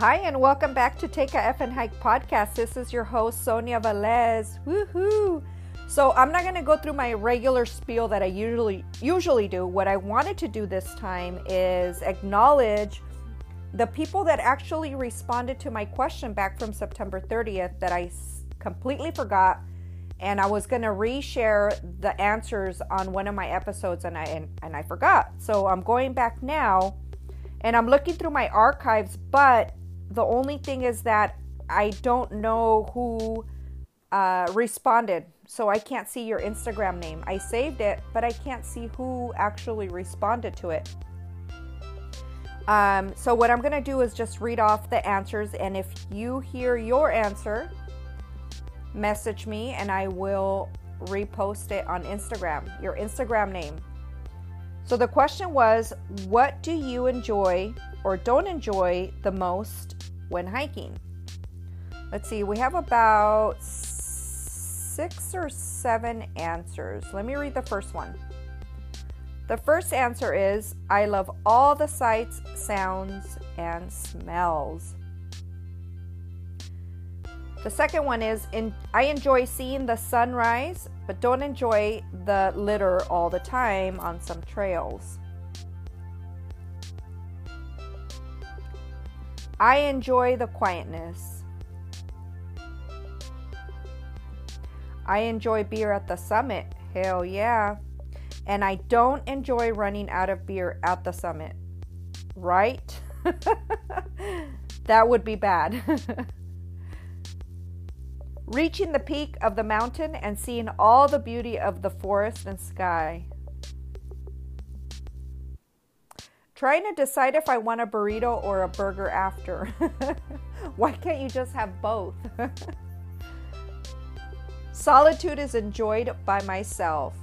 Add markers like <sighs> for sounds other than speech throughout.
Hi, and welcome back to Take a F and Hike podcast. This is your host, Sonia Velez. Woohoo! So I'm not going to go through my regular spiel that I usually usually do. What I wanted to do this time is acknowledge the people that actually responded to my question back from September 30th that I completely forgot and I was going to reshare the answers on one of my episodes and I and, and I forgot. So I'm going back now and I'm looking through my archives, but the only thing is that I don't know who uh, responded. So I can't see your Instagram name. I saved it, but I can't see who actually responded to it. Um, so what I'm going to do is just read off the answers. And if you hear your answer, message me and I will repost it on Instagram, your Instagram name. So the question was, what do you enjoy or don't enjoy the most when hiking? Let's see, we have about six or seven answers. Let me read the first one. The first answer is I love all the sights, sounds, and smells. The second one is in, I enjoy seeing the sunrise, but don't enjoy the litter all the time on some trails. I enjoy the quietness. I enjoy beer at the summit. Hell yeah. And I don't enjoy running out of beer at the summit. Right? <laughs> that would be bad. <laughs> reaching the peak of the mountain and seeing all the beauty of the forest and sky. Trying to decide if I want a burrito or a burger after. <laughs> Why can't you just have both? <laughs> Solitude is enjoyed by myself.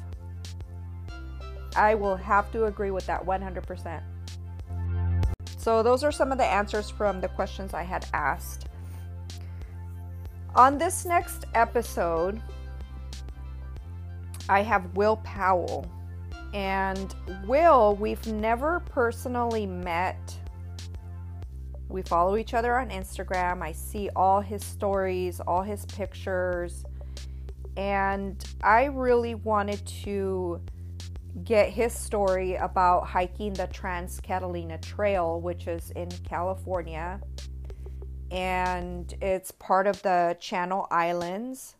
I will have to agree with that 100%. So, those are some of the answers from the questions I had asked. On this next episode, I have Will Powell. And Will, we've never personally met. We follow each other on Instagram. I see all his stories, all his pictures. And I really wanted to get his story about hiking the Trans Catalina Trail, which is in California and it's part of the Channel Islands.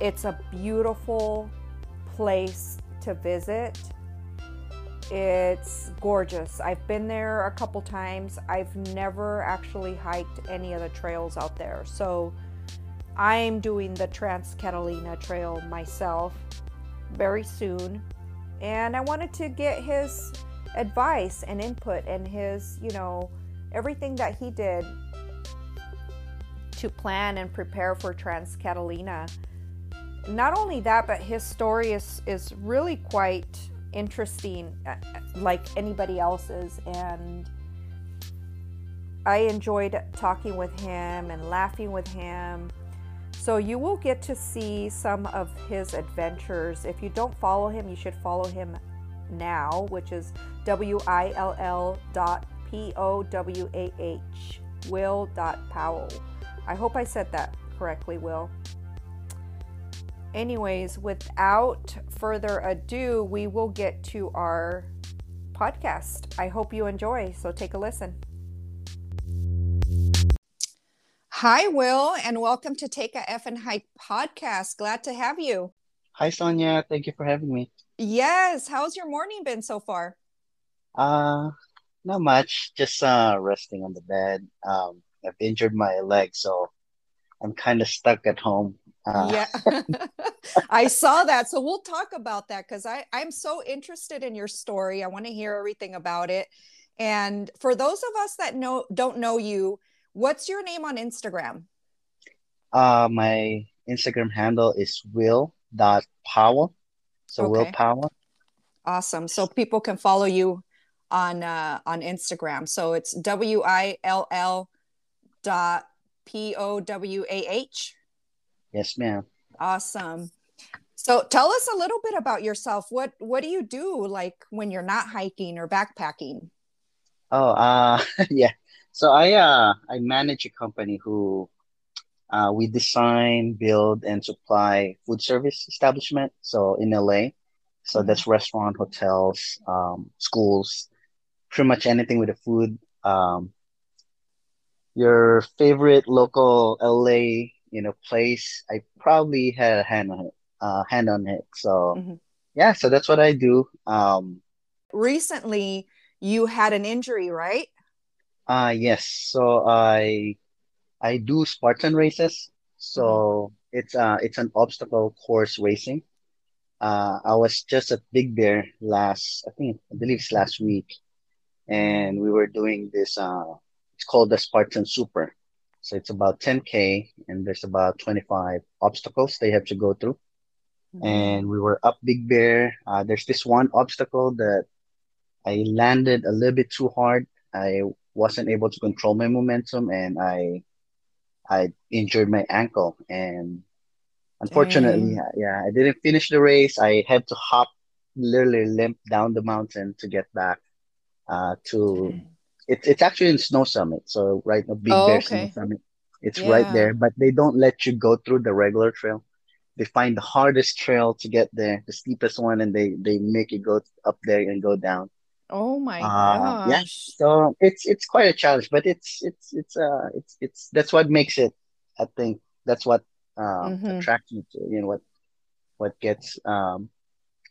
It's a beautiful place to visit. It's gorgeous. I've been there a couple times. I've never actually hiked any of the trails out there. So I'm doing the Trans Catalina Trail myself very soon. And I wanted to get his advice and input and his, you know, everything that he did to plan and prepare for Trans Catalina. Not only that, but his story is, is really quite interesting, uh, like anybody else's. And I enjoyed talking with him and laughing with him. So you will get to see some of his adventures. If you don't follow him, you should follow him now, which is W I L L dot P O W A H, Will dot Powell. I hope I said that correctly, Will. Anyways, without further ado, we will get to our podcast. I hope you enjoy, so take a listen. Hi, Will, and welcome to Take a F and Hike podcast. Glad to have you. Hi, Sonia. Thank you for having me. Yes. How's your morning been so far? Uh, not much. Just uh, resting on the bed. Um, I've injured my leg, so I'm kind of stuck at home. Uh, yeah, <laughs> I saw that. So we'll talk about that because I I'm so interested in your story. I want to hear everything about it. And for those of us that know don't know you, what's your name on Instagram? Uh, my Instagram handle is will dot powell. So okay. will powell. Awesome. So people can follow you on uh, on Instagram. So it's W I L L dot P O W A H. Yes, ma'am. Awesome. So tell us a little bit about yourself. What what do you do like when you're not hiking or backpacking? Oh, uh <laughs> yeah. So I uh I manage a company who uh, we design, build, and supply food service establishment. So in LA, so Mhm. that's restaurant, hotels, um, schools, pretty much anything with the food. Um, your favorite local LA, you know, place, I probably had a hand on it, uh, hand on it. So Mhm. yeah, so that's what I do. Um, Recently, you had an injury, right? uh, yes, so I I do Spartan races. So it's uh it's an obstacle course racing. Uh, I was just at Big Bear last, I think, I believe it's last week, and we were doing this. Uh, it's called the Spartan Super. So it's about 10K, and there's about 25 obstacles they have to go through. And we were up Big Bear. Uh, there's this one obstacle that I landed a little bit too hard. I wasn't able to control my momentum, and I I injured my ankle. And Unfortunately, Dang. yeah, yeah, I didn't finish the race. I had to hop, literally limp down the mountain to get back uh, to. It's it's actually in Snow Summit. So right now, Big Oh, Bear Snow. Summit. It's right there, but they don't let you go through the regular trail. They find the hardest trail to get there, the steepest one, and they they make you go up there and go down. Oh my Uh, yeah. So it's it's quite a challenge, but it's it's it's uh it's it's that's what makes it. I think that's what um hmm attracts me to you know what what gets um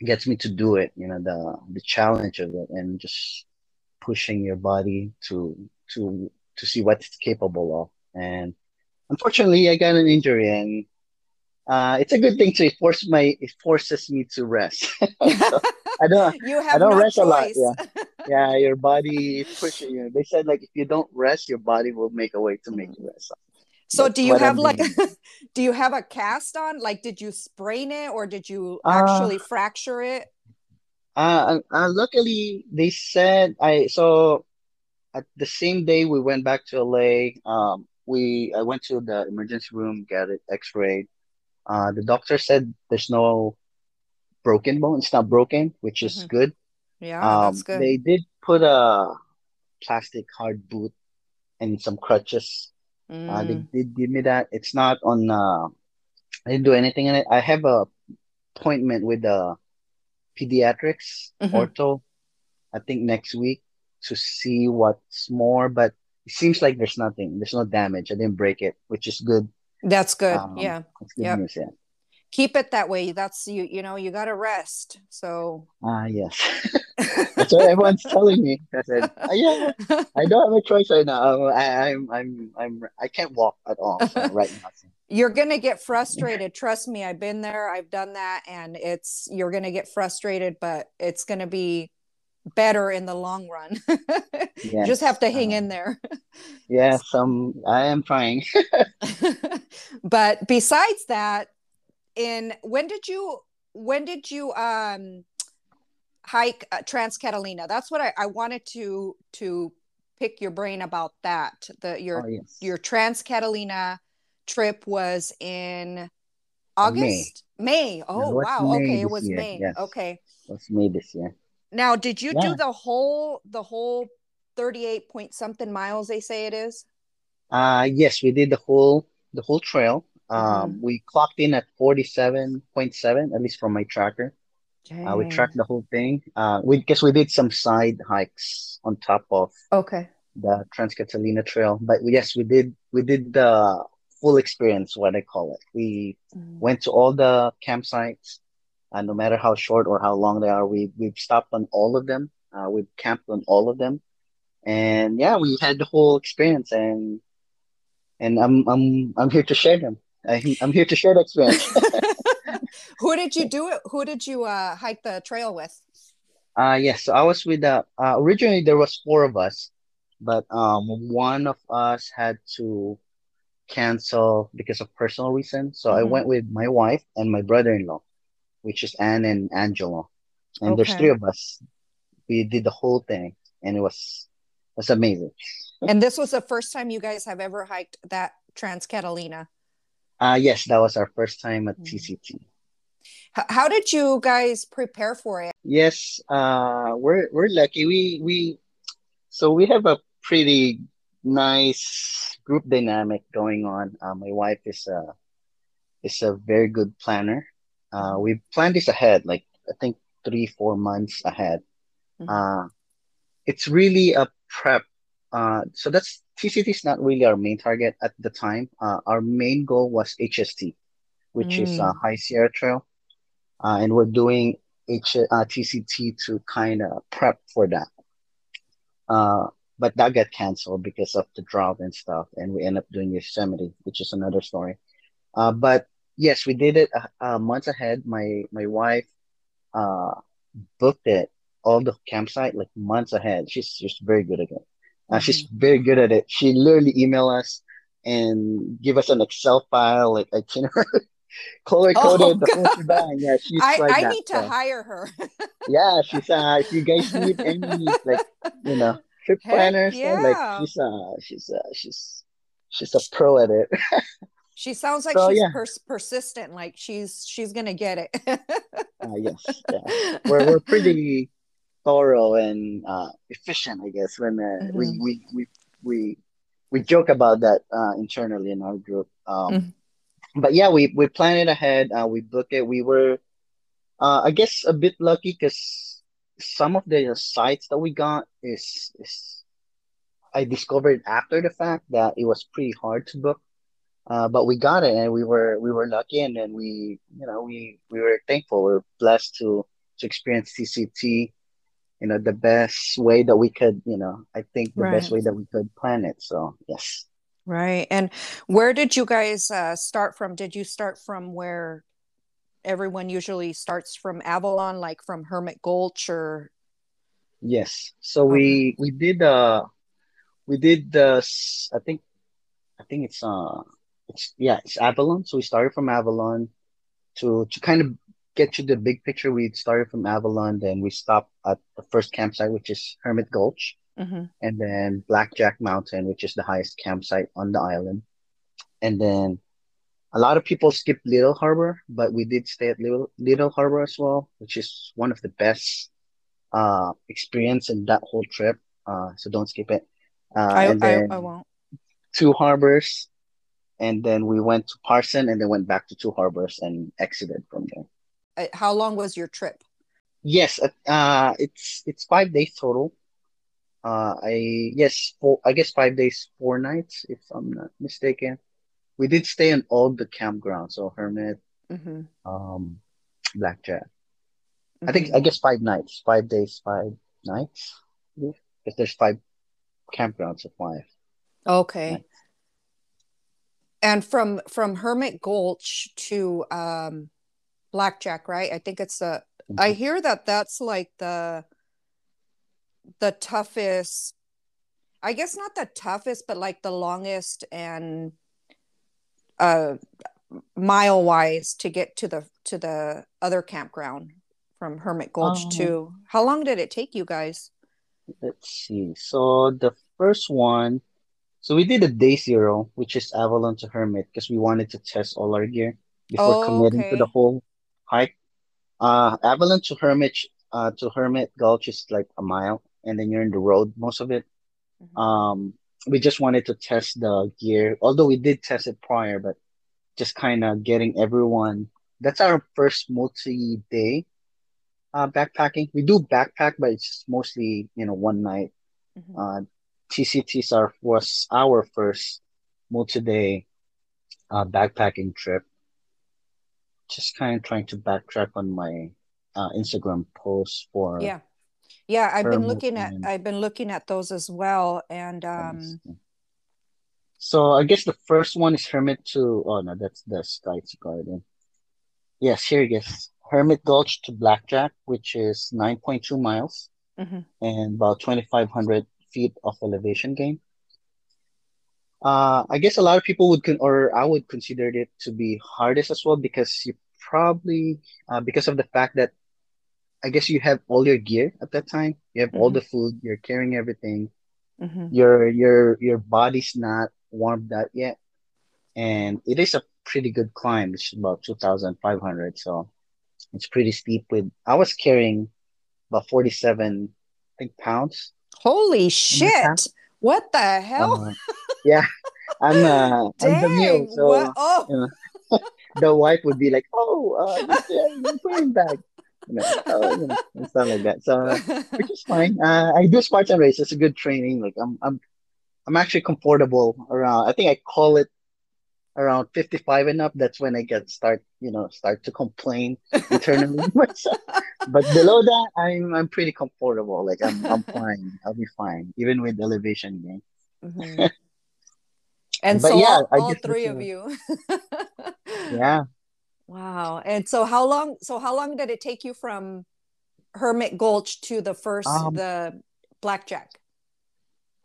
gets me to do it you know the the challenge of it and just pushing your body to to to see what it's capable of. And unfortunately i got an injury and uh it's a good thing too it forces my it forces me to rest. So <laughs> i don't <laughs> You i don't no rest a lot yeah. <laughs> Yeah your body is pushing you. They said like if you don't rest your body will make a way to make you rest. So do you have i'm like do you have a cast on? Like did you sprain it or did you uh actually fracture it? Uh, uh luckily they said i so at the same day we went back to LA, um, we I went to the emergency room, got it X-rayed. Uh, the doctor said there's no broken bone. It's not broken, which is hmm good. Yeah, that's Um, good. they did put a plastic hard boot and some crutches. Uh, they Mm, did give me that. It's not on. Uh, I didn't do anything in it. I have a appointment with the pediatrics hmm ortho I think next week to see what's more, but it seems like there's nothing. There's no damage. I didn't break it, which is good. That's good. Um, Yeah. it's good Yep. news, yeah. Keep it that way. That's you you know, you got to rest. So Ah, yes. <laughs> That's what everyone's telling me. I said, "Ah, yeah, I don't have a choice right now. Um, I, I'm, I'm, I'm, I can't walk at all. So <laughs> right now, you're going to get frustrated. Trust me, I've been there. I've done that and it's you're going to get frustrated, but it's going to be better in the long run. <laughs> you just have to hang um, in there. yes, um, I am trying. but besides that, in when did you when did you um hike uh, Trans Catalina? That's what I, I wanted to to pick your brain about that. The Oh, your yes, your Trans Catalina trip was in in May. August, May. Oh wow, May okay, it was year? May. Yes, Okay. what's May this year? Now, did you do the whole the whole 38 point something miles they say it is? Uh, yes, we did the whole the whole trail. Mm-hmm. Um, we clocked in at 47.7, at least from my tracker. Uh, we tracked the whole thing. Uh, we guess we did some side hikes on top of Okay. the Trans Catalina Trail, but yes, we did we did the full experience, what I call it. We Mm. went to all the campsites, uh, no matter how short or how long they are. We we've stopped on all of them. Uh, we've camped on all of them, and yeah, we had the whole experience, and and I'm I'm I'm here to share them. I'm I'm here to share the experience. <laughs> <laughs> Who did you do it? Who did you uh hike the trail with? Uh yes, so I was with uh, uh originally there was four of us, but um one of us had to cancel because of personal reasons. So I hmm went with my wife and my brother-in-law, which is Anne and Angelo. And there's three of us. We did the whole thing and it was it was amazing. And this was the first time you guys have ever hiked that Trans Catalina. Uh yes, that was our first time at. TCT. H- how did you guys prepare for it? Yes, uh we're we're lucky. We we so we have a pretty nice group dynamic going on. Uh, my wife is a is a very good planner. Uh, we planned this ahead, like I think three four months ahead. Mhm. Uh, it's really a prep. Uh, so that's TCT is not really our main target at the time. Uh, our main goal was HST, which is uh, Mm. High Sierra Trail, uh, and we're doing H uh, TCT to kind of prep for that. Uh, but that got canceled because of the drought and stuff, and we end up doing Yosemite, which is another story. Uh, but yes, we did it a, a month ahead. My my wife uh booked it all the campsite like months ahead. She's just very good at it. Uh, she's Mhm. very good at it. She literally email us and give us an Excel file like itinerary, <laughs> color Oh coded the whole shebang. Yeah, she's I like I that. need to So hire her. <laughs> yeah, she's uh if you guys need any like you know trip planners, then like she's uh she's uh she's she's a pro at it. <laughs> She sounds like So she's yeah, pers- persistent, like she's she's gonna get it. uh, yes, yeah, we're we're pretty thorough and uh, efficient, I guess. When uh, we, hmm we we we we joke about that uh, internally in our group. Um, hmm but yeah, we we planned it ahead. Uh, we booked it. We were, uh, I guess, a bit lucky because some of the sites that we got is is I discovered after the fact that it was pretty hard to book. Uh, but we got it, and we were we were lucky, and then we you know we we were thankful. We are blessed to to experience TCT you know, the best way that we could, you know, I think the best way that we could plan it. So yes. right. And where did you guys uh, start from? Did you start from where everyone usually starts from Avalon, like from Hermit Gulch or Yes. So okay. we we did uh we did the I think I think it's uh it's yeah, it's Avalon. So we started from Avalon to to kind of get to the big picture. We started from Avalon, then we stopped at the first campsite, which is Hermit Gulch, hmm and then Blackjack Mountain, which is the highest campsite on the island. And then A lot of people skip Little Harbor, but we did stay at Little Little Harbor as well, which is one of the best uh experience in that whole trip. Uh, so don't skip it. Uh, I, and I I won't. two harbors, and then we went to Parson, and then went back to two harbors and exited from there. Uh, How long was your trip? Yes, uh, uh, it's it's five days total. Uh, I yes, four, I guess five days, four nights, if I'm not mistaken. We did stay in all the campgrounds, so Hermit, hmm um, Blackjack. I think I hmm guess five nights, five days, five nights. Because there's five campgrounds of five Okay. nights. And from from Hermit Gulch to um Blackjack, right? I think it's a I Mhm. hear that that's like the the toughest, I guess not the toughest, but like the longest and uh mile wise to get to the to the other campground from Hermit Gulch Um, to how long did it take you guys? let's see. So the first one, so we did a day zero, which is Avalon to Hermit, because we wanted to test all our gear before Oh, committing to the whole hike. Uh, Avalon to Hermit, uh, to Hermit Gulch is like a mile, and then you're in the road most of it. Mhm. Um, we just wanted to test the gear, although we did test it prior, but just kind of getting everyone. That's our first multi-day uh, backpacking. We do backpack, but it's mostly, you know, one night. Mhm. Uh, TCTs are was our first multi-day uh, backpacking trip. Just kind of trying to backtrack on my uh, Instagram posts for Yeah. Yeah, I've been looking at I've been looking at those as well and um So I guess the first one is Hermit to, oh no, that's the Sky's Garden. Yes, here it is. Hermit Gulch to Blackjack, which is 9.2 miles mhm. and about 2,500 feet of elevation gain. Uh, I guess a lot of people would con or I would consider it to be hardest as well because you probably uh, because of the fact that I guess you have all your gear at that time. You have all Mhm. the food, you're carrying everything. Mhm. Your your your body's not warmed up yet, and it is a pretty good climb. It's about 2,500, so it's pretty steep. With I was carrying about 47, I think, pounds Holy shit. What the hell? Uh, <laughs> yeah, I'm uh, I'm the mule, Dang. What? so Oh. you know, <laughs> the wife would be like, "Oh, uh, you're, you're playing back," you know, oh, you know, and stuff like that. So, <laughs> which is fine. Uh, I do Spartan race. It's a good training. Like I'm, I'm, I'm actually comfortable around. I think I call it around 55 and up. That's when I get start, you know, start to complain internally <laughs> myself. But below that, I'm, I'm pretty comfortable. Like I'm, I'm fine. I'll be fine, even with elevation gain. Mhm. And But so yeah, all, all three of you. <laughs> yeah. Wow. And so how long so how long did it take you from Hermit Gulch to the first Um, the blackjack?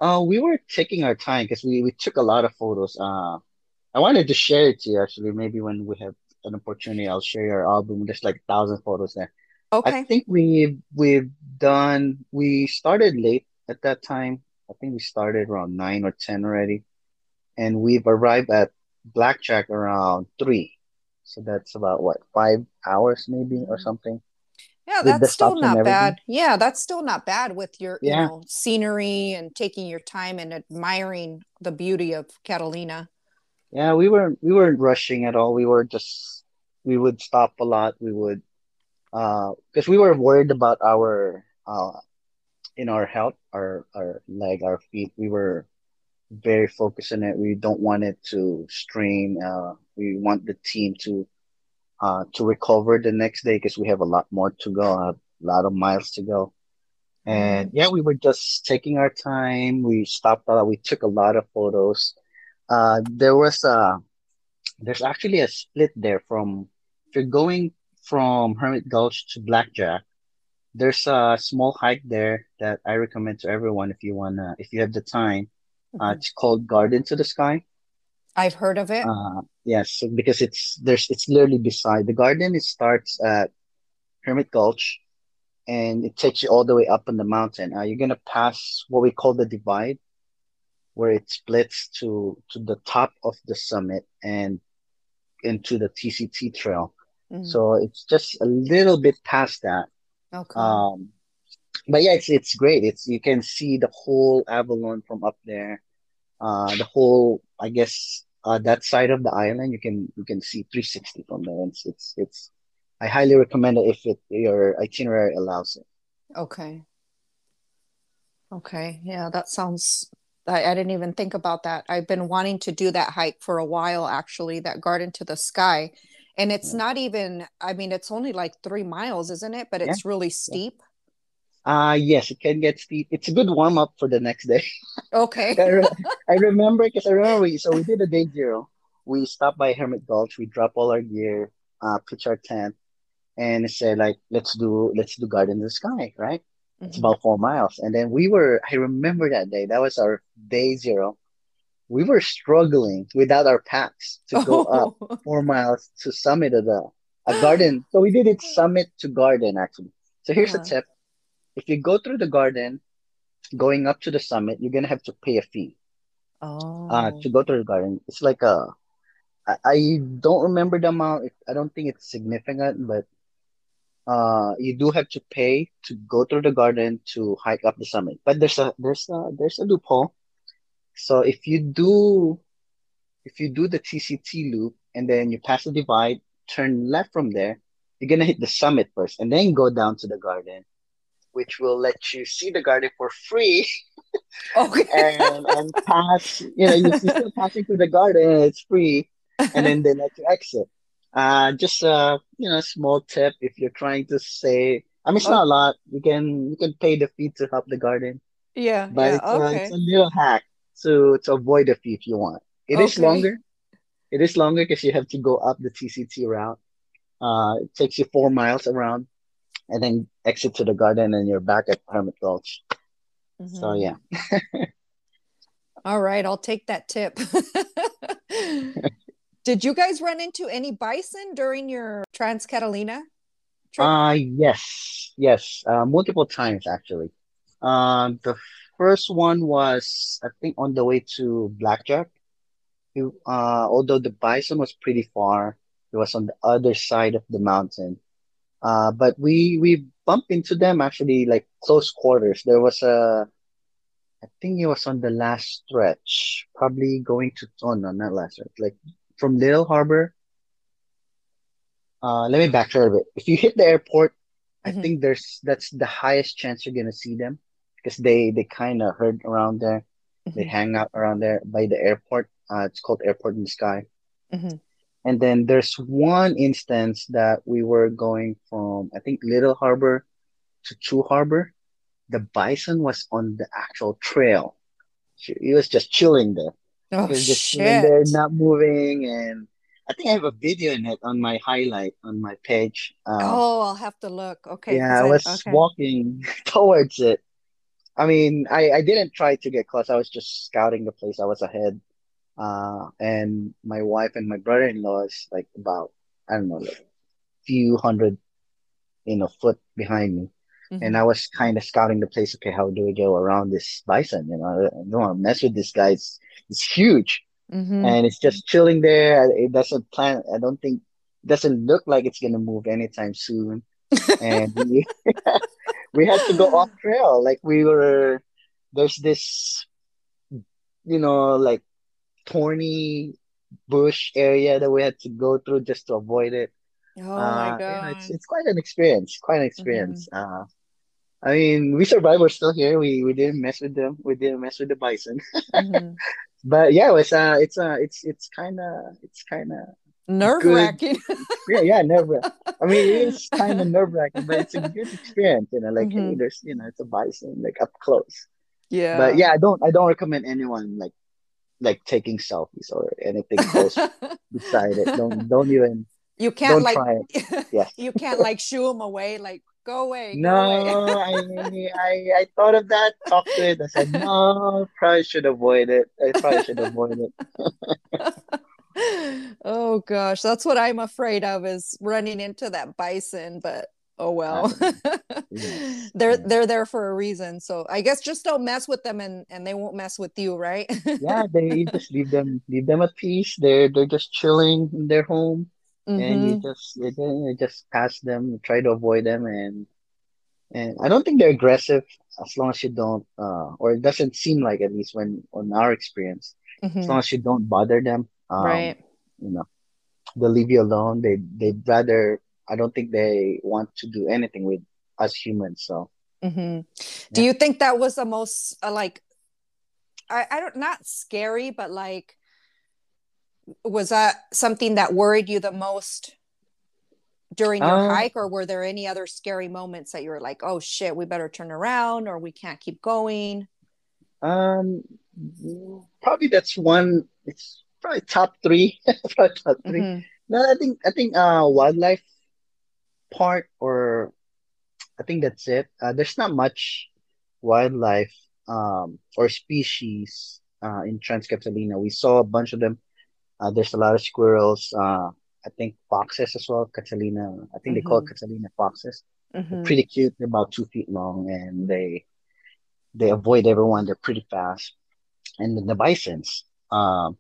uh, we were taking our time because we we took a lot of photos. Uh, I wanted to share it to you actually. Maybe when we have an opportunity, I'll share your album. There's like a thousand photos there. Okay. I think we've we've done. We started late at that time. I think we started around nine or ten already, and we've arrived at Blackjack around three. So that's about what, five hours maybe or Mhm. something Yeah, with that's still not bad. Yeah, that's still not bad with your, you Yeah, know, scenery and taking your time and admiring the beauty of Catalina. yeah. We weren't we weren't rushing at all. We were just we would stop a lot. We would uh because we were worried about our uh in our health, our our leg, our feet. We were very focused on it. We don't want it to strain. Uh, we want the team to uh to recover the next day because we have a lot more to go, a lot of miles to go. And yeah, we were just taking our time. We stopped a lot. We took a lot of photos. Uh, there was a there's actually a split there from if you're going from Hermit Gulch to Blackjack. There's a small hike there that I recommend to everyone if you wanna if you have the time. Uh, mhm. it's called Garden to the Sky. I've heard of it. Uh, yes, because it's there's it's literally beside the garden. It starts at Hermit Gulch and it takes you all the way up on the mountain. Uh, you're gonna pass what we call the divide, where it splits to to the top of the summit and into the TCT trail. Mhm. So it's just a little bit past that. Okay. Um, but yeah, it's it's great. It's you can see the whole Avalon from up there. Uh, the whole, I guess, uh, that side of the island, you can you can see 360 from there. It's it's it's. I highly recommend it if it your itinerary allows it. Okay. Okay. Yeah, that sounds I, I didn't even think about that. I've been wanting to do that hike for a while, actually, that garden to the sky. And it's Yeah, not even, I mean, it's only like three miles, isn't it? But yeah, it's really yeah. Uh yes, it can get steep. It's a good warm up for the next day. Okay. <laughs> I, re <laughs> I remember because I remember we so we did a day zero. We stopped by Hermit Gulch. We drop all our gear, uh, pitch our tent, and said like, let's do let's do Garden in the Sky, right? It's hmm about four miles. And then we were, I remember that day. That was our day zero. We were struggling without our packs to go up <laughs> Oh. four miles to summit of the a garden. So we did it summit to garden actually. So here's a Uh-huh. tip. If you go through the garden, going up to the summit, you're gonna have to pay a fee uh Oh. to go to the garden. It's like a I, I don't remember the amount. I don't think it's significant, but uh you do have to pay to go through the garden to hike up the summit. But there's a there's a there's a loophole. So if you do if you do the TCT loop and then you pass the divide, turn left from there, you're gonna hit the summit first and then go down to the garden, which will let you see the garden for free <laughs> Okay. <laughs> and and pass, you know, you, you're still passing through the garden and it's free, and then they let you exit. Uh, just uh, you know, small tip if you're trying to say, I mean, it's Oh, not a lot. You can you can pay the fee to help the garden, yeah, but yeah. it's a it's a little hack to to avoid the fee if you want. It is Okay. longer. It is longer because you have to go up the TCT route. Uh, it takes you four miles around, and then exit to the garden, and you're back at Hermit Gulch. So hmm yeah. <laughs> All right, I'll take that tip. <laughs> Did you guys run into any bison during your Trans Catalina trip? Uh, yes, yes, uh, multiple times actually. Um, the first one was, I think, on the way to Blackjack. It, uh, although the bison was pretty far, it was on the other side of the mountain. Uh, but we we bumped into them actually like close quarters. There was a, I think it was on the last stretch, probably going to oh no, not last stretch, like from Little Harbor. Uh, let me backtrack a bit. If you hit the airport, I Mhm. think there's that's the highest chance you're gonna see them because they they kind of herd around there. They Mhm. hang out around there by the airport. Uh, it's called Airport in the Sky. Mhm. And then there's one instance that we were going from, I think, Little Harbor to Two Harbor. The bison was on the actual trail. He was just chilling there. Oh He was just chilling there, not moving. And I think I have a video in it on my highlight on my page. Um, Oh, I'll have to look. Okay, Yeah, I I was okay. walking <laughs> towards it. I mean, I, I didn't try to get close. I was just scouting the place. I was ahead. Uh, and my wife and my brother-in-law is like about, I don't know, like few hundred, you know, foot behind me. And Mhm. I was kind of scouting the place. Okay, how do we go around this bison? You know, I don't want to mess with this guy. It's, it's huge Mhm. and it's just chilling there. It doesn't plan. I don't think, doesn't look like it's gonna move anytime soon. And <laughs> we, <laughs> we had to go off trail. Like we were, there's this, you know, like thorny bush area that we had to go through just to avoid it. Oh my Uh, you know, it's God. it's quite an experience, quite an Mhm. experience. Uh, I mean, we survived. We're still here. We we didn't mess with them. We didn't mess with the bison. Mhm. <laughs> But yeah, it was uh, it's uh, it's it's kind of it's kind of Nerve wracking. <laughs> experience. Yeah, nerve I mean, it is <laughs> kind of nerve wracking, but it's a good experience. You know, like hey, Mhm. there's you know, it's a bison like up close. Yeah. But Yeah. yeah, I don't I don't recommend anyone like like taking selfies or anything close <laughs> beside it. Don't don't even You can't like. <laughs> Yes. you can't like shoo them away like go away, go No, away. I <laughs> I I thought of that, talked to it. I said no, probably should avoid it. I probably should avoid it. oh gosh, that's what I'm afraid of is running into that bison, but oh well. <laughs> They're they're there for a reason. So I guess just don't mess with them and and they won't mess with you, right? Yeah, <laughs> they you just leave them leave them at peace. They're they're just chilling in their home. and you hmm just you you just pass them, try to avoid them, and and I don't think they're aggressive as long as you don't, uh, or it doesn't seem like at least when on our experience, as hmm long as you don't bother them, um, Right. you know, they'll leave you alone. They they'd rather. I don't think they want to do anything with us humans. So hmm Do yeah. you think that was the most uh, like I, I don't not scary, but like was that something that worried you the most during your Um, hike, or were there any other scary moments that you were like, oh shit, we better turn around or we can't keep going? um, probably that's one. It's probably top three. <laughs> Probably top 3 hmm No, I think I think uh wildlife part or I think that's it. Uh, there's not much wildlife um, or species uh, in Trans-Catalina. We saw a bunch of them. Uh, there's a lot of squirrels. Uh, I think foxes as well. Catalina. I think they call it hmm Catalina foxes. They're hmm pretty cute. They're about two feet long, and they they avoid everyone. They're pretty fast. And then the bisons. Um,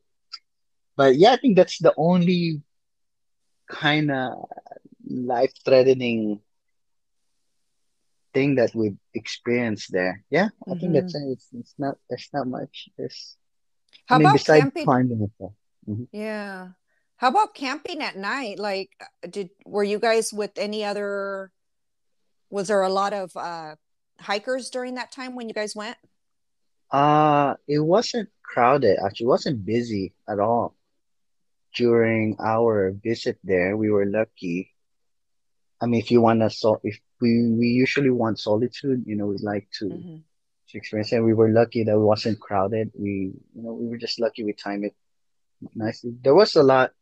but yeah, I think that's the only kind of life-threatening thing that we've experienced there. Yeah, I think hmm that's it. It's, it's not there's not much. There's I How mean about camping? climbing and stuff. Mhm. Yeah. How about camping at night? Like, uh, did were you guys with any other? Was there a lot of uh, hikers during that time when you guys went? Uh it wasn't crowded actually. It wasn't busy at all during our visit there. We were lucky. I mean if you want to so if we we usually want solitude, you know, we like to hmm to experience it. We were lucky that it wasn't crowded. We you know, we were just lucky we timed it nicely. There was a lot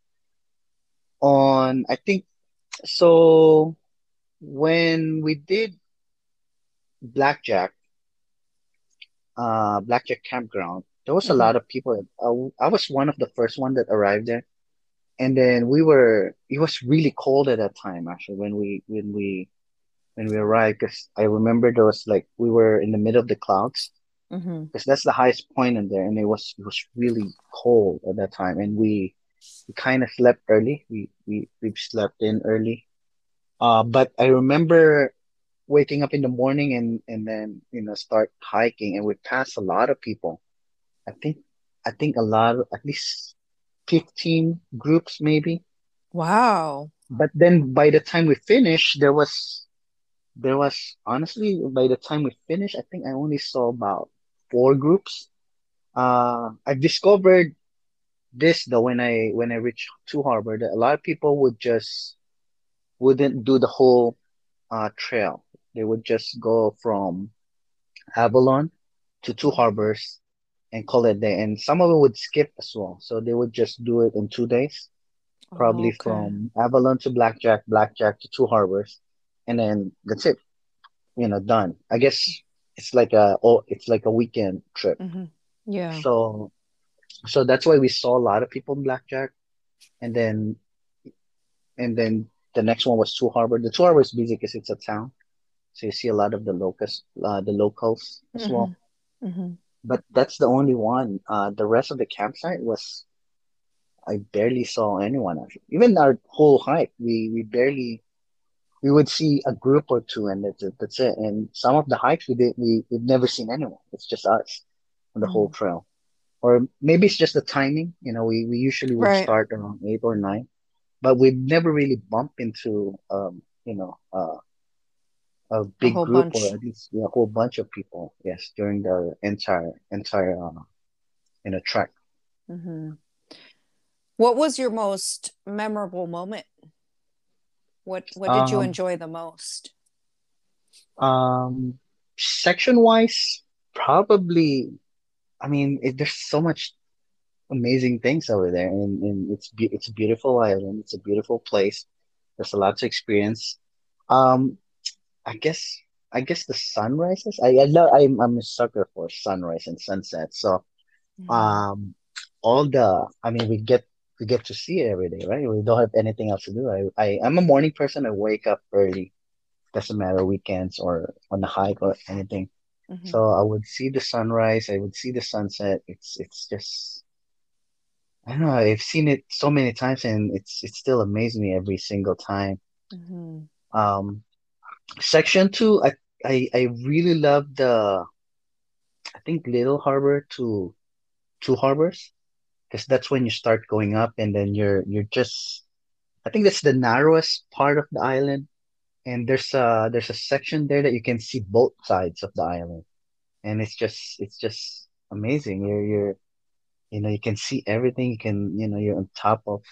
on I think so when we did Blackjack, uh, Blackjack Campground, there was a hmm lot of people. I, I was one of the first one that arrived there, and then we were. It was really cold at that time, actually, when we when we when we arrived. Because I remember there was like we were in the middle of the clouds, because that's the highest point in there, and it was it was really cold at that time, and we we kind of slept early. We we we slept in early. Uh, but I remember waking up in the morning and and then you know start hiking and we passed a lot of people. I think I think a lot of at least 15 groups maybe. Wow. But then by the time we finished, there was there was honestly by the time we finished, I think I only saw about four groups. Uh, I've discovered this though when I when I reached Two Harbor that a lot of people would just wouldn't do the whole uh trail. They would just go from Avalon to Two Harbors and call it day. And some of them would skip as well. So they would just do it in two days, probably Okay. from Avalon to Blackjack, Blackjack to Two Harbors, and then that's it. You know, done. I guess it's like a oh, it's like a weekend trip. hmm Yeah. So so that's why we saw a lot of people in Blackjack, and then and then the next one was Two Harbor. The Two Harbor is busy because it's a town, so you see a lot of the locals, uh, the locals as well. hmm hmm But that's the only one. Uh, the rest of the campsite was I barely saw anyone actually. Even our whole hike, we we barely we would see a group or two, and that's it. That's it. And some of the hikes we did we we've never seen anyone. It's just us on the whole hmm trail. Or maybe it's just the timing. You know, we we usually would Right. start around eight or nine, but we've never really bump into um you know uh, a A big whole group or at least yeah, a whole bunch of people. Yes, during the entire entire uh, a track. trek. hmm What was your most memorable moment? What what did you Um, enjoy the most? um, section wise, probably. I mean, it, there's so much amazing things over there, and, and it's be it's a beautiful island. It's a beautiful place. There's a lot to experience. Um, I guess I guess the sunrises. I I love. I'm I'm a sucker for sunrise and sunset. So hmm um, all the. I mean, we get we get to see it every day, right? We don't have anything else to do. I I I'm a morning person. I wake up early. Doesn't matter weekends or on a hike or anything. hmm So I would see the sunrise. I would see the sunset. It's it's just. I don't know. I've seen it so many times, and it's it still amazes me every single time. hmm Um, section two, I I I really love the I think Little Harbor to Two Harbors because that's when you start going up, and then you're you're just I think that's the narrowest part of the island, and there's a there's a section there that you can see both sides of the island, and it's just it's just amazing. You're you're you know you can see everything. You can you know you're on top of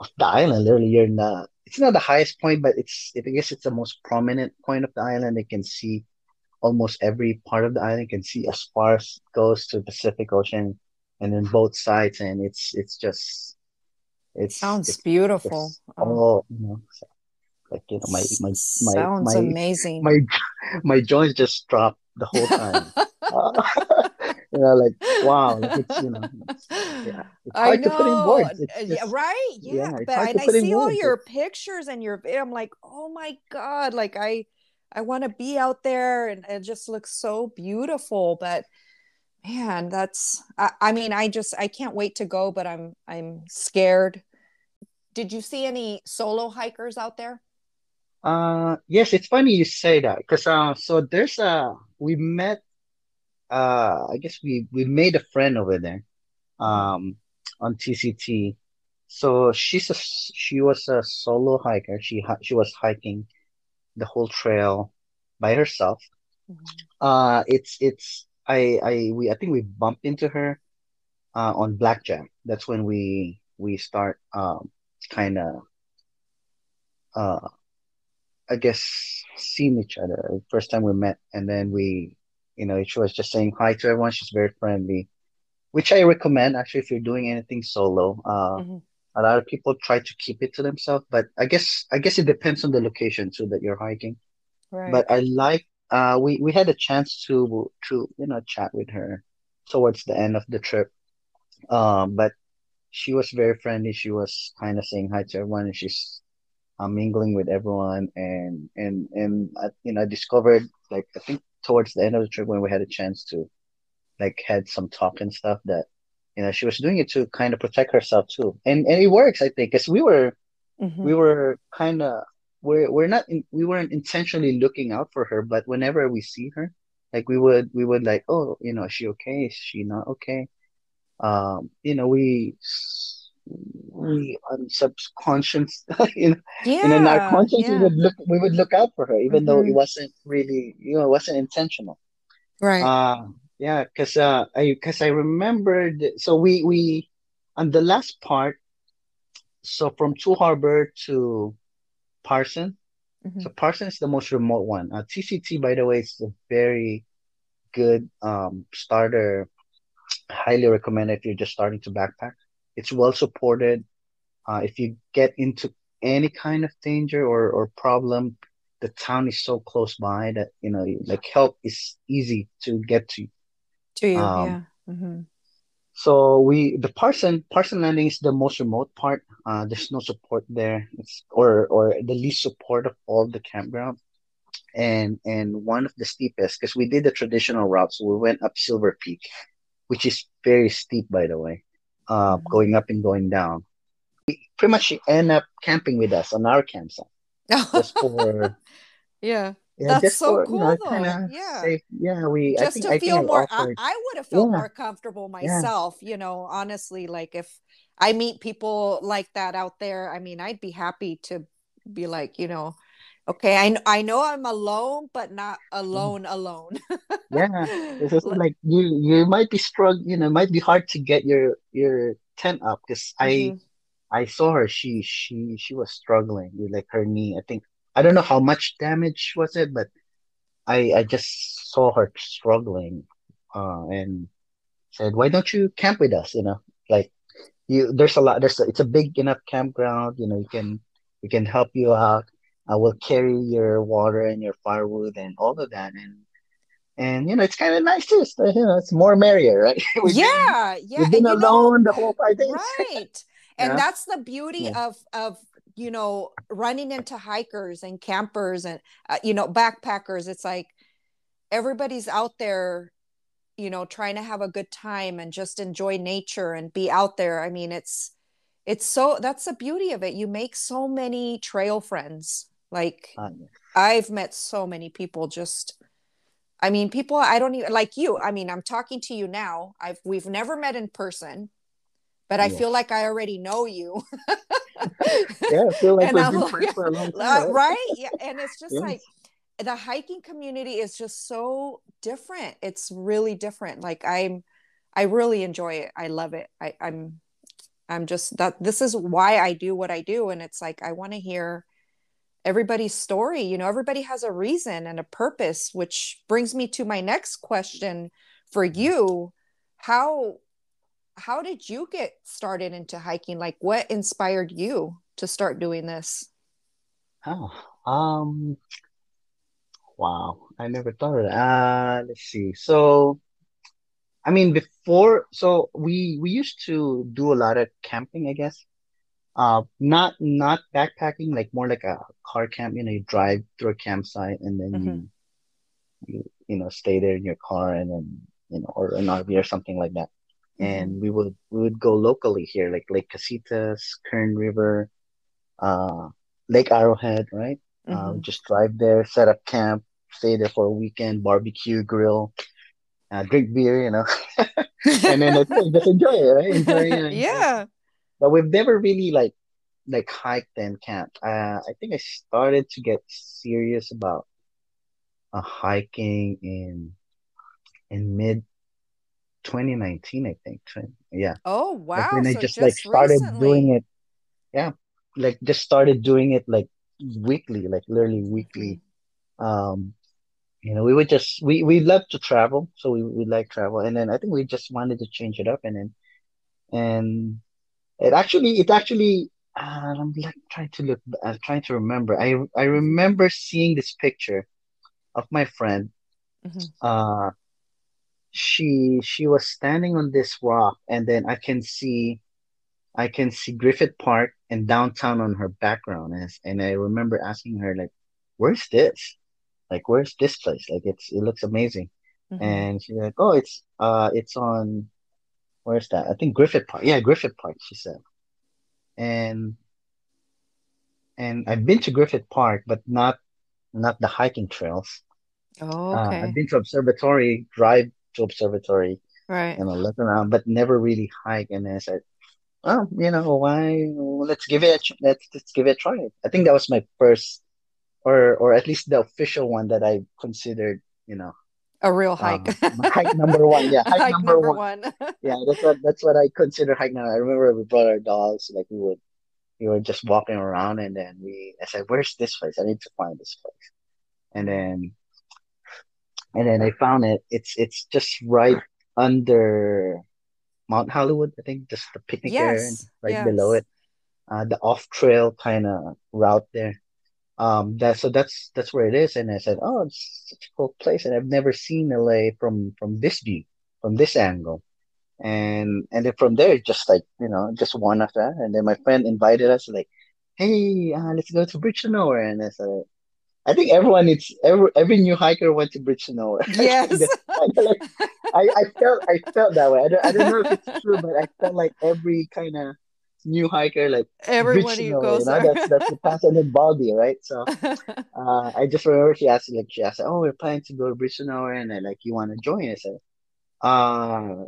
of the island. Literally, you're not. It's not the highest point, but it's. I guess it's the most prominent point of the island. You can see almost every part of the island. You can see as far as it goes to the Pacific Ocean, and then both sides, and it's it's just it Sounds it's beautiful. just Oh, all you know. Like you know, my my my sounds my amazing. my my joints just dropped the whole time. Uh, <laughs> <laughs> you know, like wow, it's you know, it's <laughs> yeah, <sighs> it's I hard to put in know. words. It's Yeah, just right? yeah, Yeah. But hard and I see all words. your pictures and your vid- I'm like, oh my God, like I I want to be out there and it just looks so beautiful. But man, that's I, I mean, I just I can't wait to go, but I'm I'm scared. Did you see any solo hikers out there? Uh, yes, it's funny you say that because uh, so there's a we met uh, I guess we we made a friend over there. Um on TCT. So she's a she was a solo hiker. She she was hiking the whole trail by herself. Mhm. Uh, it's it's I I we I think we bumped into her uh on Blackjack. That's when we we start um kind of uh I guess seeing each other. First time we met, and then we, you know, she was just saying hi to everyone. She's very friendly, which I recommend actually if you're doing anything solo. Uh, Mhm. a lot of people try to keep it to themselves, but I guess I guess it depends on the location too that you're hiking. Right. But I like uh we we had a chance to to you know chat with her towards the end of the trip. Um, but she was very friendly. She was kind of saying hi to everyone, and she's uh, mingling with everyone and and and I, you know I discovered like I think towards the end of the trip when we had a chance to like had some talk and stuff that you know she was doing it to kind of protect herself too and and it works I think because we were we Mhm. were kind of we're we're not in, we weren't intentionally looking out for her, but whenever we see her, like we would we would like, oh, you know, is she okay? Is she not okay? Um, you know, we we on subconscious, <laughs> you know, and in our Yeah, conscience we would look we would look out for her, even though it Mm-hmm. wasn't really, you know, it wasn't intentional. Right. Uh, yeah, because uh, I because I remembered. So we we on the last part. So from Two Harbor to Parson. Mm-hmm. So Parson is the most remote one. Uh, TCT, by the way, is a very good um starter. Highly recommended if you're just starting to backpack. It's well supported. Uh, if you get into any kind of danger or or problem, the town is so close by that you know like help is easy to get to. To you, Um, yeah. Mm-hmm. So we the Parson Parson Landing is the most remote part. Uh, there's no support there. It's or or the least support of all the campground, and and one of the steepest because we did the traditional route. So we went up Silver Peak, which is very steep, by the way. Uh, Mm-hmm. going up and going down. we Pretty much end up camping with us on our campsite <laughs> just for Yeah. Yeah, That's so for you know cool though. of Yeah. Yeah, we I Just think to I feel more, I. I would have felt Yeah, more comfortable yeah, myself, you know, honestly, like if I meet people like that out there, I mean, I'd be happy to be like, you know, okay, I, I know I'm alone, but not yeah. alone, alone. Yeah, <laughs> it's also L- like you you might be strugg you know, it might be hard to get your your tent up because I Mhm. I saw her she she she was struggling with like her knee. I think I don't know how much damage was it, but I I just saw her struggling uh and said, "Why don't you camp with us?" You know, like you there's a lot there's a, it's a big enough campground, you know, you can we can help you out. I will carry your water and your firewood and all of that and and you know, it's kind of nice too. So, you know, it's more merrier, right? <laughs> We've been Yeah, yeah, we've been and you know, alone the whole five days. right. <laughs> And Yeah, that's the beauty yeah, of of you know running into hikers and campers and uh, you know backpackers. It's like everybody's out there, you know, trying to have a good time and just enjoy nature and be out there. I mean, it's it's so that's the beauty of it. You make so many trail friends. Like uh. I've met so many people just I mean, people I don't even like you. I mean, I'm talking to you now. I've we've never met in person, but I feel like I already know you. <laughs> yeah. I feel like we've been like, friends for a long <laughs> time, uh, right? Yeah. And it's just like the hiking community is just so different. It's really different. Like I'm, I really enjoy it. I love it. I, I'm, I'm just that this is why I do what I do. And it's like, I want to hear everybody's story. You know, everybody has a reason and a purpose, which brings me to my next question for you. How, how did you get started into hiking? Like what inspired you to start doing this? Oh, um, wow. I never thought of that. Uh, let's see. So, I mean, before, so we we used to do a lot of camping, I guess. Uh, not not backpacking, like more like a car camp. You know, you drive through a campsite and then Mm-hmm. you you you know stay there in your car and then you know or an RV or something like that. Mm-hmm. And we would we would go locally here, like Lake Casitas, Kern River, uh, Lake Arrowhead, right? Uh, Mm-hmm. just drive there, set up camp, stay there for a weekend, barbecue, grill, uh, drink beer, you know, <laughs> and then just enjoy it, right? Enjoy, <laughs> yeah. But we've never really like like hiked and camped. Uh, I think I started to get serious about uh, hiking in in mid 2019, I think. Yeah, Oh, wow. when I So just like just started doing it. Yeah, like just started doing it like weekly, like literally weekly. Um, you know, we would just we we love to travel, so we we like travel, and then I think we just wanted to change it up, and then and it actually it actually uh, I'm like trying to look, I'm trying to remember. I I remember seeing this picture of my friend. hmm Uh, she she was standing on this rock, and then I can see I can see Griffith Park and downtown on her background, and and I remember asking her like, "Where's this? Like, where's this place? Like, it's it looks amazing." hmm And she's like, "Oh, it's uh, it's on where's that? I think Griffith Park. Yeah, Griffith Park." She said, and and I've been to Griffith Park, but not not the hiking trails. Oh, Uh, I've been to observatory, drive observatory, Right. you know, look around, but never really hike. And I said, well, you know, why? Let's give it a let's let's give it a try. I think that was my first, or or at least the official one that I considered, you know, A real hike. um, <laughs> hike number one. Yeah, hike Hike number number one. one. <laughs> Yeah, that's what that's what I consider hike now. I remember we brought our dogs, like we would we were just walking around, and then we I said, "Where's this place? I need to find this place." And then and then I found it. It's it's just right under Mount Hollywood, I think, just the picnic area and Yes, right below it. Uh, the off trail kind of route there. Um, that so that's that's where it is. And I said, "Oh, it's such a cool place, and I've never seen LA from from this view, from this angle." And and then from there, just like you know, just one after that. And then my friend invited us, like, "Hey, uh, let's go to Bridge to Nowhere." And I said, I think everyone needs every every new hiker went to Bridge to Nowhere. <laughs> Yes. that's kind of like I, I felt I felt that way. I don't I don't know if it's true, but I felt like every kind of new hiker like Everyone to who Nowhere. You goes know, that's that's the pass and then Baldy, right? So <laughs> uh, I just remember she asked like she asked, "Oh, we're planning to go to Bridge and I like, "You want to join?" I said, "Uh,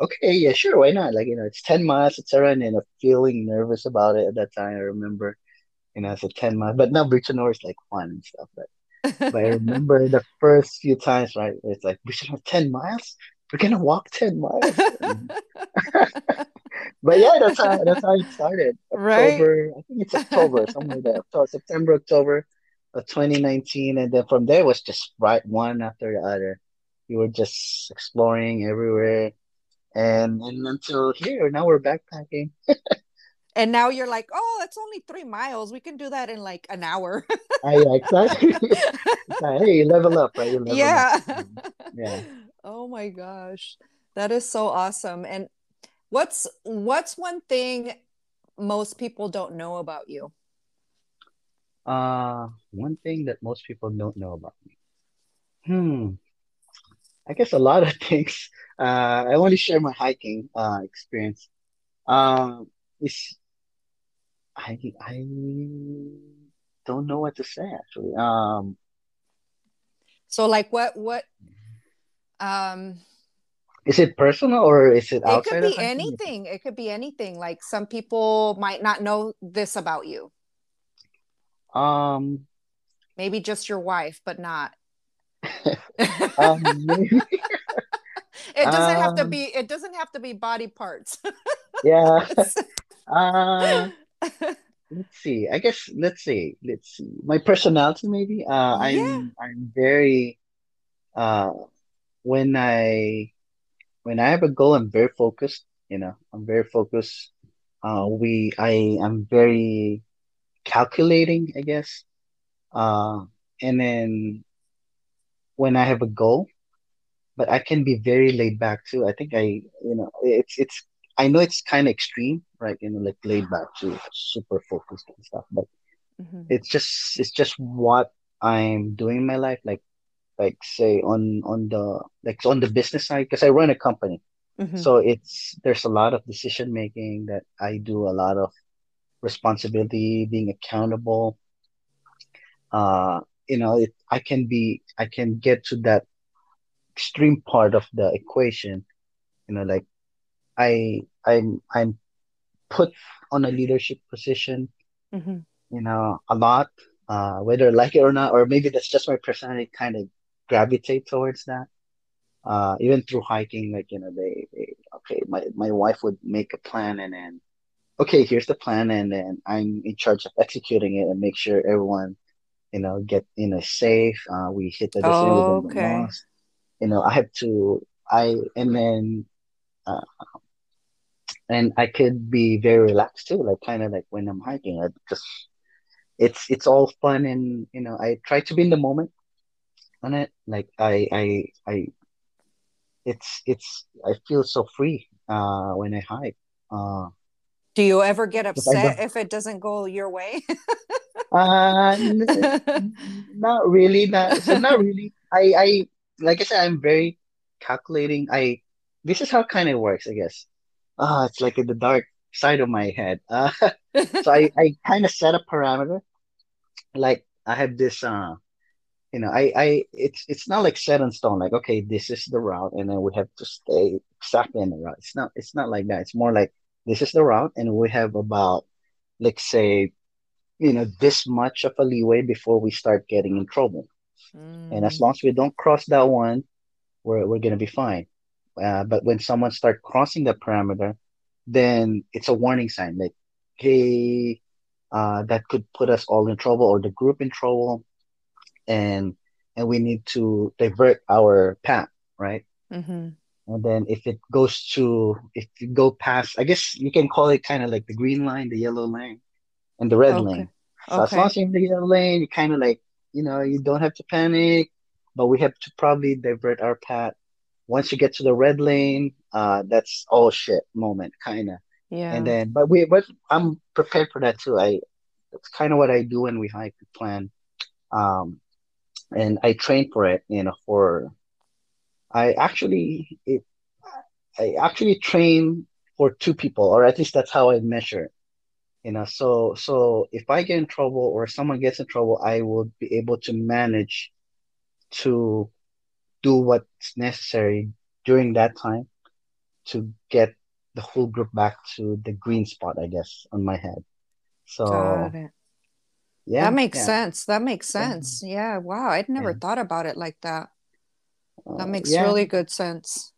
okay, yeah, sure, why not?" Like you know, it's ten miles, etc. And then I'm feeling nervous about it at that time. I remember, you know, I said ten miles, but now to is like fun and stuff. But but I <laughs> remember the first few times, right? It's like we should have ten miles. We're gonna walk ten miles. <laughs> But yeah, that's how that's how it started. Right? I think it's October, somewhere there. October, September, October of 2019, and then from there it was just right one after the other. We were just exploring everywhere, and and until here, now we're backpacking. <laughs> And now you're like, oh, it's only three miles. We can do that in like an hour. I yeah, exactly. <laughs> Like, hey, you level up, right? Level. Yeah. Um, yeah. <laughs> Oh my gosh. That is so awesome. And what's what's one thing most people don't know about you? Uh, one thing that most people don't know about me. Hmm. I guess a lot of <laughs> things. Uh, I only share my hiking uh experience. Um, it's I I don't know what to say actually. Um, So like what what um is it personal or is it it could be anything. It could be anything. Like some people might not know this about you. Um, Maybe just your wife, but not. <laughs> um, <laughs> It doesn't have to um, be it doesn't have to be body parts. <laughs> yeah. Uh, let's see. I guess let's see. Let's see. My personality, maybe. Uh. I'm I'm very uh when I when I have a goal, I'm very focused. You know, I'm very focused. Uh, we I am very calculating, I guess. Uh, and then when I have a goal, but I can be very laid back too. I think I, you know, it's it's I know it's kind of extreme, right? You know, like laid back to super focused and stuff, but Mhm. it's just it's just what I'm doing in my life. Like like say on on the like on the business side, because I run a company. Mhm. So it's there's a lot of decision making that I do, a lot of responsibility, being accountable. Uh, you know, it, I can be, I can get to that extreme part of the equation. You know, like I, I'm, I'm put on a leadership position. Mhm. You know, a lot, uh, whether I like it or not, or maybe that's just my personality, kind of gravitate towards that. Uh, even through hiking, like you know, they, they okay, my my wife would make a plan and then okay, here's the plan, and then I'm in charge of executing it and make sure everyone, you know, get in a safe. Uh, we hit the don't get Okay. You know, I have to, I, and then, uh, and I could be very relaxed too, like kind of like when I'm hiking, I just, it's, it's all fun and, you know, I try to be in the moment on it. Like I, I, I, it's, it's, I feel so free, uh, when I hike. Uh, Do you ever get upset if it doesn't go your way? uh, n- <laughs> Not really, not so not really. I I like I said, I'm very calculating. I this is how kind of works, I guess. Ah, it's like in the dark. side of my head. Uh, <laughs> <laughs> so I, I kind of set a parameter. Like I have this uh you know, I, I, it's, it's not like set in stone. Like, okay, this is the route, and then we have to stay exactly in the route. It's not, it's not like that. It's more like this is the route, and we have about, let's say, you know, this much of a leeway before we start getting in trouble. Mm. And as mm. long as we don't cross that one, we're we're gonna be fine. Uh, but when someone start crossing the parameter, then it's a warning sign. Like, hey, uh, that could put us all in trouble or the group in trouble and and we need to divert our path, right? Mm-hmm. And then if it goes to if you go past, I guess you can call it kind of like the green line, the yellow lane, and the red okay. lane. So okay. as long as you're in the yellow lane, you kind of like you know you don't have to panic, but we have to probably divert our path. Once you get to the red lane, uh, that's all shit moment, kind of. Yeah. And then, but we, but I'm prepared for that too. I, that's kind of what I do when we hike. plan. Um, and I train for it. You know, for I actually it, I actually train for two people, or at least that's how I measure. You know, so so if I get in trouble or someone gets in trouble, I will be able to manage to do what's necessary during that time to get the whole group back to the green spot, I guess, on my head. So yeah that makes yeah. sense that makes sense yeah, yeah. wow i'd never yeah. thought about it like that that uh, makes really good sense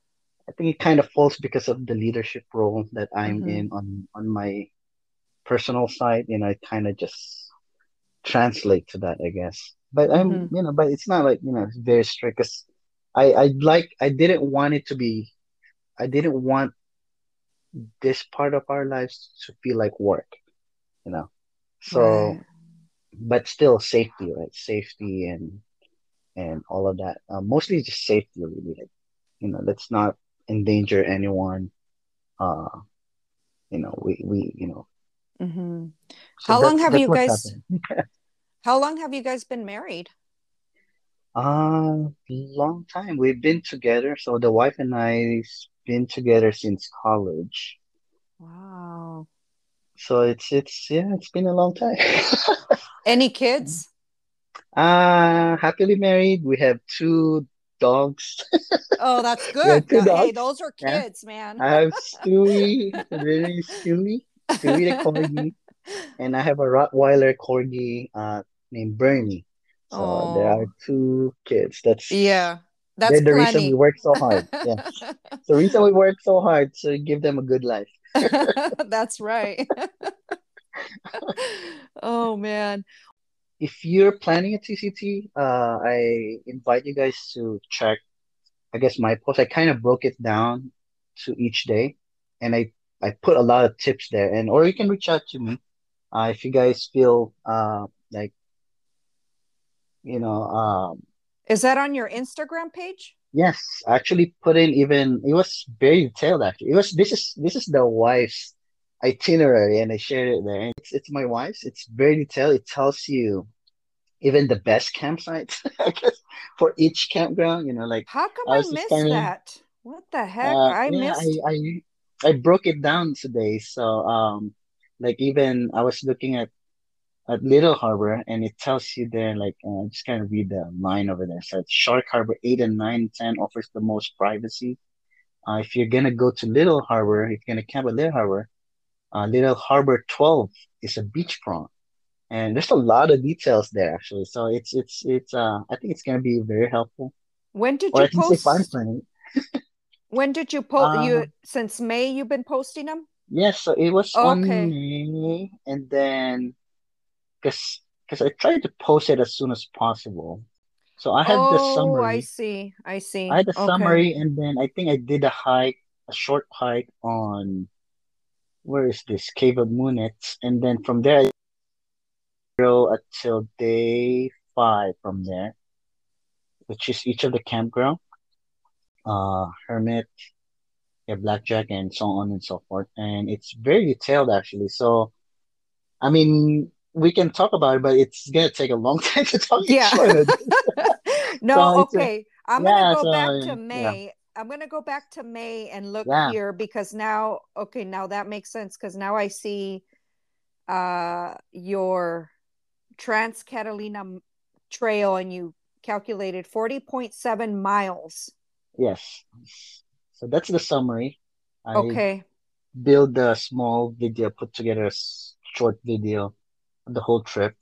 i think it kind of falls because of the leadership role that i'm mm-hmm. in on on my personal side you know it kind of just translate to that i guess but i'm mm-hmm. you know but it's not like you know it's very strict because i i like i didn't want it to be i didn't want this part of our lives to feel like work you know so right but still safety, right? Safety and and all of that. Uh, mostly just safety, really. Like, you know, let's not endanger anyone. Uh, you know, we we you know. Mm-hmm. So how long have you guys? <laughs> how long have you guys been married? Uh, long time. We've been together. So the wife and I been together since college. Wow. So it's it's yeah, it's been a long time. <laughs> Any kids? Uh happily married. We have two dogs. Oh, that's <laughs> good. two dogs. Hey, those are kids, yeah. man. I have <laughs> Stewie, really Stewie, Stewie the corgi, and I have a Rottweiler corgi uh, named Bernie. So oh. there are two kids. That's yeah. That's the reason we work so hard. <laughs> Yeah, the reason we work so hard to give them a good life. <laughs> That's right. <laughs> oh man. If you're planning a TCT, uh, I invite you guys to check. I guess my post. I kind of broke it down to each day, and I I put a lot of tips there. And or you can reach out to me uh, if you guys feel uh, like you know. Um, Is that on your Instagram page? Yes, actually put in even it was very detailed actually. It was this is this is the wife's itinerary and I shared it there. It's it's my wife's. It's very detailed. It tells you even the best campsites <laughs> I for each campground, you know, like how come I, I missed that? What the heck? Uh, I yeah, missed I, I I broke it down today. So um like even I was looking at at Little Harbor, and it tells you there, like, uh, just kind of read the line over there. So Shark Harbor 8 and 9 10 offers the most privacy. Uh, if you're going to go to Little Harbor, if you're going to camp at Little Harbor, uh, Little Harbor 12 is a beachfront. And there's a lot of details there, actually. So it's, it's, it's, uh, I think it's going to be very helpful. When did or you post? <laughs> when did you post? you, uh, since May, you've been posting them? Yes, so it was oh, on May, and then because because I tried to post it as soon as possible. So I had oh, the summary. I see. I see. I had the okay. summary, and then I think I did a hike, a short hike on where is this Cave of Munits, and then from there I go until day five. From there, which is each of the campground, uh, Hermit, yeah, Blackjack, and so on and so forth. And it's very detailed actually. So, I mean, we can talk about it, but it's gonna take a long <laughs> time to talk. Yeah. <laughs> no, so okay. I'm yeah, gonna go so, back to May. I'm gonna go back to May and look Yeah. here because now, okay, now that makes sense because now I see uh your Trans Catalina Trail and you calculated 40.7 miles. Yes. So that's the summary. I Okay. build a small video, put together a short video the whole trip.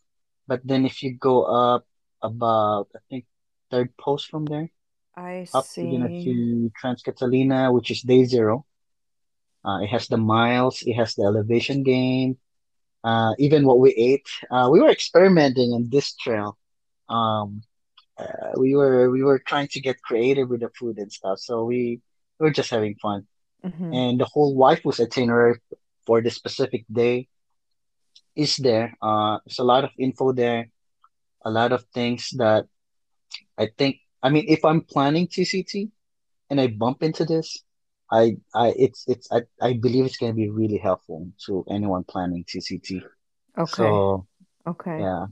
But then if you go up about, I think, third post from there, I up you're gonna see. see Trans Catalina, which is day zero. Uh, it has the miles, it has the elevation gain, uh, even what we ate. Uh, we were experimenting on this trail. Um, uh, we were we were trying to get creative with the food and stuff. So we, we were just having fun. Mhm. And the whole Waifu's itinerary for the specific day is there. Uh, there's a lot of info there, a lot of things that I think. I mean, if I'm planning TCT and I bump into this, I I it's it's I, I believe it's gonna be really helpful to anyone planning TCT. Okay. So Okay. yeah.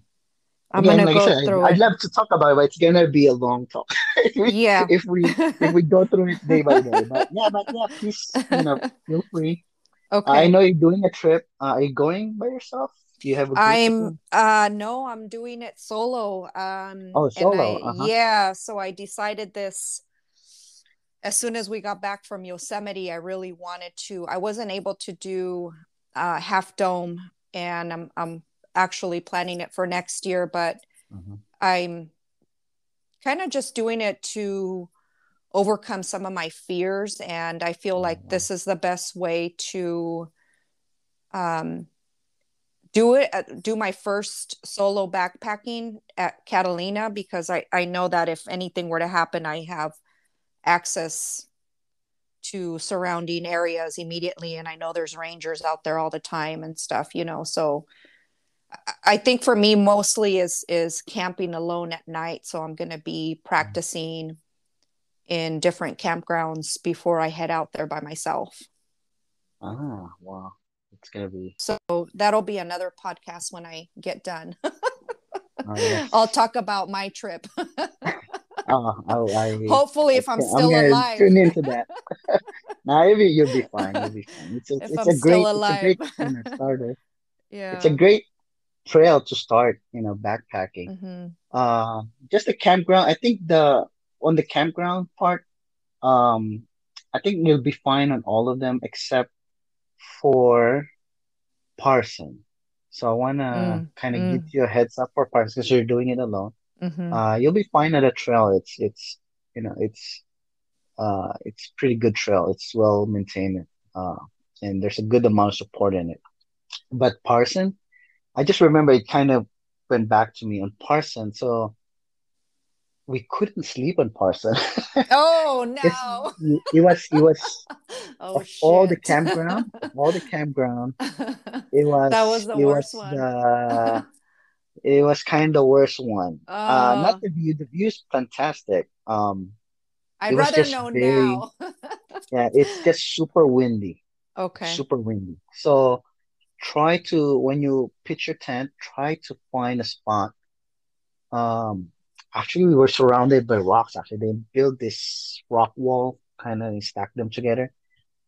I'm Again, gonna like I go said, through I'd it. love to talk about it, but it's gonna be a long talk if <laughs> we Yeah. if we if we go through it day by day. But <laughs> yeah, but yeah, please, you know, feel free. I know you're doing a trip. Uh, are you going by yourself? Do you have a group? I'm. uh no, I'm doing it solo. Um Oh, solo. I Uh-huh. yeah, so I decided this as soon as we got back from Yosemite, I really wanted to. I wasn't able to do uh Half Dome and I'm I'm actually planning it for next year, but Mhm. I'm kind of just doing it to overcome some of my fears and I feel Oh, like this is the best way to um do it uh, do my first solo backpacking at Catalina because I I know that if anything were to happen I have access to surrounding areas immediately and I know there's rangers out there all the time and stuff you know so I- I think for me mostly is is camping alone at night so I'm going to be practicing in different campgrounds before I head out there by myself Ah, wow. It's gonna be. so that'll be another podcast when I get done <laughs> Oh, yes. I'll talk about my trip. <laughs> Oh, I, I, <laughs> Hopefully, I if I'm still gonna alive. tune into that. Now you'll be, you'll be fine. You'll be fine. It's a, If it's I'm a still great, alive. it's a great starter. yeah. It's a great trail to start, you know, backpacking. hmm Uh, just the campground. I think the on the campground part, um, I think you'll be fine on all of them except for Parson. So I wanna Mm, kind of mm. give you a heads up for Parson because you're doing it alone. hmm Uh, you'll be fine at a trail. It's it's you know it's uh it's pretty good trail. It's well maintained. Uh, and there's a good amount of support in it. But Parson, I just remember it kind of went back to me on Parson. So we couldn't sleep on Parson. <laughs> Oh no! it was it was <laughs> oh <laughs> all the campground, all the campground, it was that was the it worst was one. the it was kind of the worst one. Uh, Uh, not the view. The view's fantastic. Um, I'd rather know very now. yeah. It's just super windy, okay. super windy. So try to when you pitch your tent, try to find a spot. Um, actually, we were surrounded by rocks. Actually, they built this rock wall, kind of and stacked them together.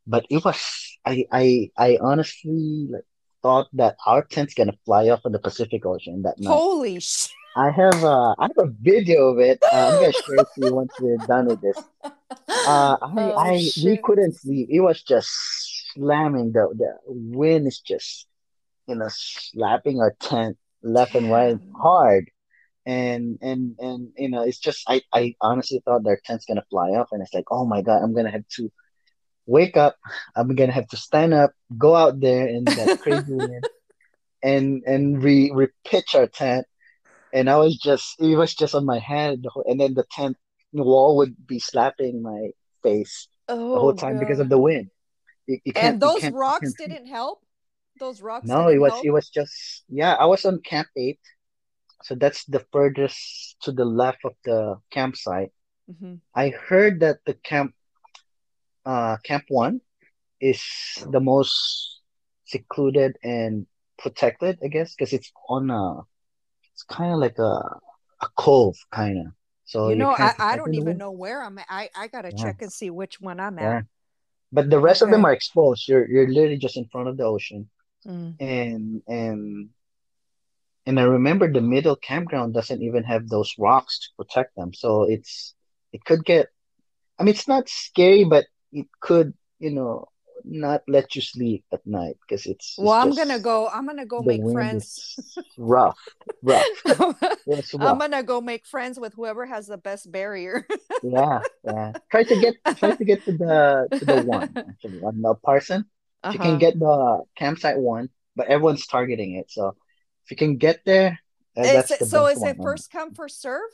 But it was I I I honestly like thought that our tent's gonna fly off in the Pacific Ocean that night. Holy shit! I have a I have a video of it. Uh, I'm gonna share it to you once we're done with this. <laughs> Uh, I oh I we couldn't sleep. It was just slamming. The the wind is just you know slapping our tent left and right hard. And and and you know it's just I I honestly thought their tent's gonna fly off, and it's like oh my God, I'm gonna have to wake up. I'm gonna have to stand up, go out there in that <laughs> crazy wind, and and re repitch our tent. And I was just it was just on my head, the whole, and then the tent wall would be slapping my face the oh, whole Oh time because of the wind. You, you And those rocks didn't help. Those rocks No, it was help. it was just yeah. I was on Camp Eight, so that's the furthest to the left of the campsite. hmm I heard that the camp uh Camp One is the most secluded and protected, I guess, because it's on a it's kind of like a a cove kind of. So you know, I, I I don't even know. where I'm at. I, I gotta Yeah, check and see which one I'm yeah. at. But the rest of them are exposed. You're you're literally just in front of the ocean. Mm. And and and I remember the middle campground doesn't even have those rocks to protect them. So it's it could get I mean it's not scary, but it could, you know, not let you sleep at night because it's Well, it's I'm gonna go. I'm gonna go make friends. is rough, rough. <laughs> I'm gonna go make friends with whoever has the best barrier. <laughs> Yeah, yeah. Try to get try to get to the to the one actually on the Parson. If you can Uh-huh. get the campsite one, but everyone's targeting it. So if you can get there, Is that's it the so? Is one. it first come first serve?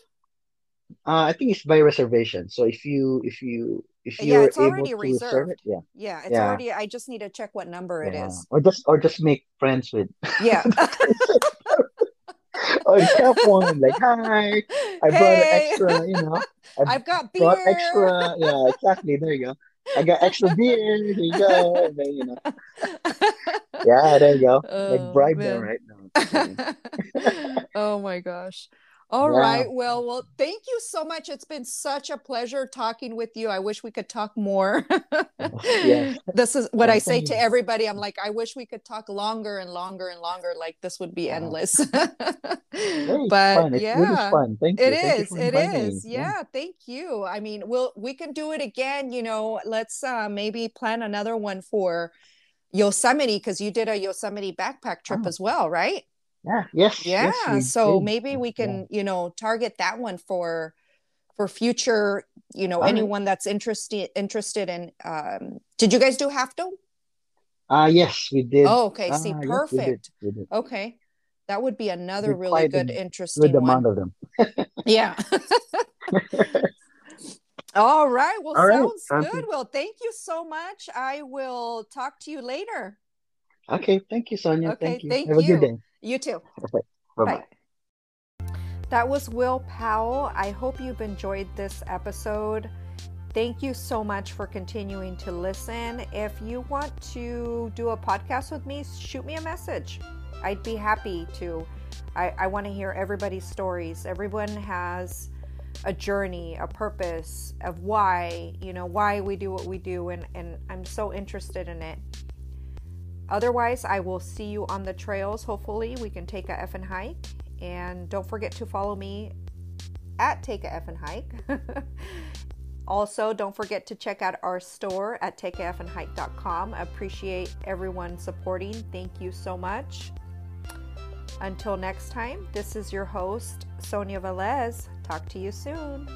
Uh, I think it's by reservation. So if you if you if you're it's able already to reserve it, reserved. yeah, Yeah, it's yeah, already. I just need to check what number it yeah. is. Or just or just make friends with <laughs> Yeah. <laughs> Or camp one, like, hi, I brought Hey, extra, you know, I <laughs> I've got beer. extra, yeah, exactly. There you go. I got extra beer. Here you go. And then, you know, yeah, there you go. Like Oh bribe them right now. <laughs> Oh my gosh. All Yeah. right. Well, well, thank you so much. It's been such a pleasure talking with you. I wish we could talk more. <laughs> <laughs> Yes. this is what Yeah. I say to everybody. I'm like, I wish we could talk longer and longer and longer. Like this would be endless. <laughs> but fun. It really is yeah. fun. Thank It you. Thank you is. It is. Yeah. Yeah. Thank you. I mean, we'll we can do it again. You know, let's uh maybe plan another one for Yosemite because you did a Yosemite backpack trip Oh, as well, right? Yeah. Yes. Yes, Yeah. we So did. maybe we Yeah. can, you know, target that one for for future, you know, All right. anyone that's interested interested in um did you guys do half dome? Uh, yes, we did. Oh, okay. See, Uh, yes, we did. perfect. We did. Okay. That would be another really a good, good interesting amount one. of them. <laughs> Yeah. <laughs> All right. Well, All right. sounds Sounds good. good. Well, thank you so much. I will talk to you later. Okay. Thank you, Sonia. Okay. Thank you. Thank Have a good day. You too. Bye-bye. Bye. That was Will Powell. I hope you've enjoyed this episode. Thank you so much for continuing to listen. If you want to do a podcast with me, shoot me a message. I'd be happy to. I, I want to hear everybody's stories. Everyone has a journey, a purpose of why, you know, why we do what we do, and, and I'm so interested in it. Otherwise, I will see you on the trails. Hopefully, we can take a effing hike. And don't forget to follow me at Take a Effing Hike. <laughs> also, don't forget to check out our store at takeaeffingehike.com. Appreciate everyone supporting. Thank you so much. Until next time, this is your host, Sonia Velez. Talk to you soon.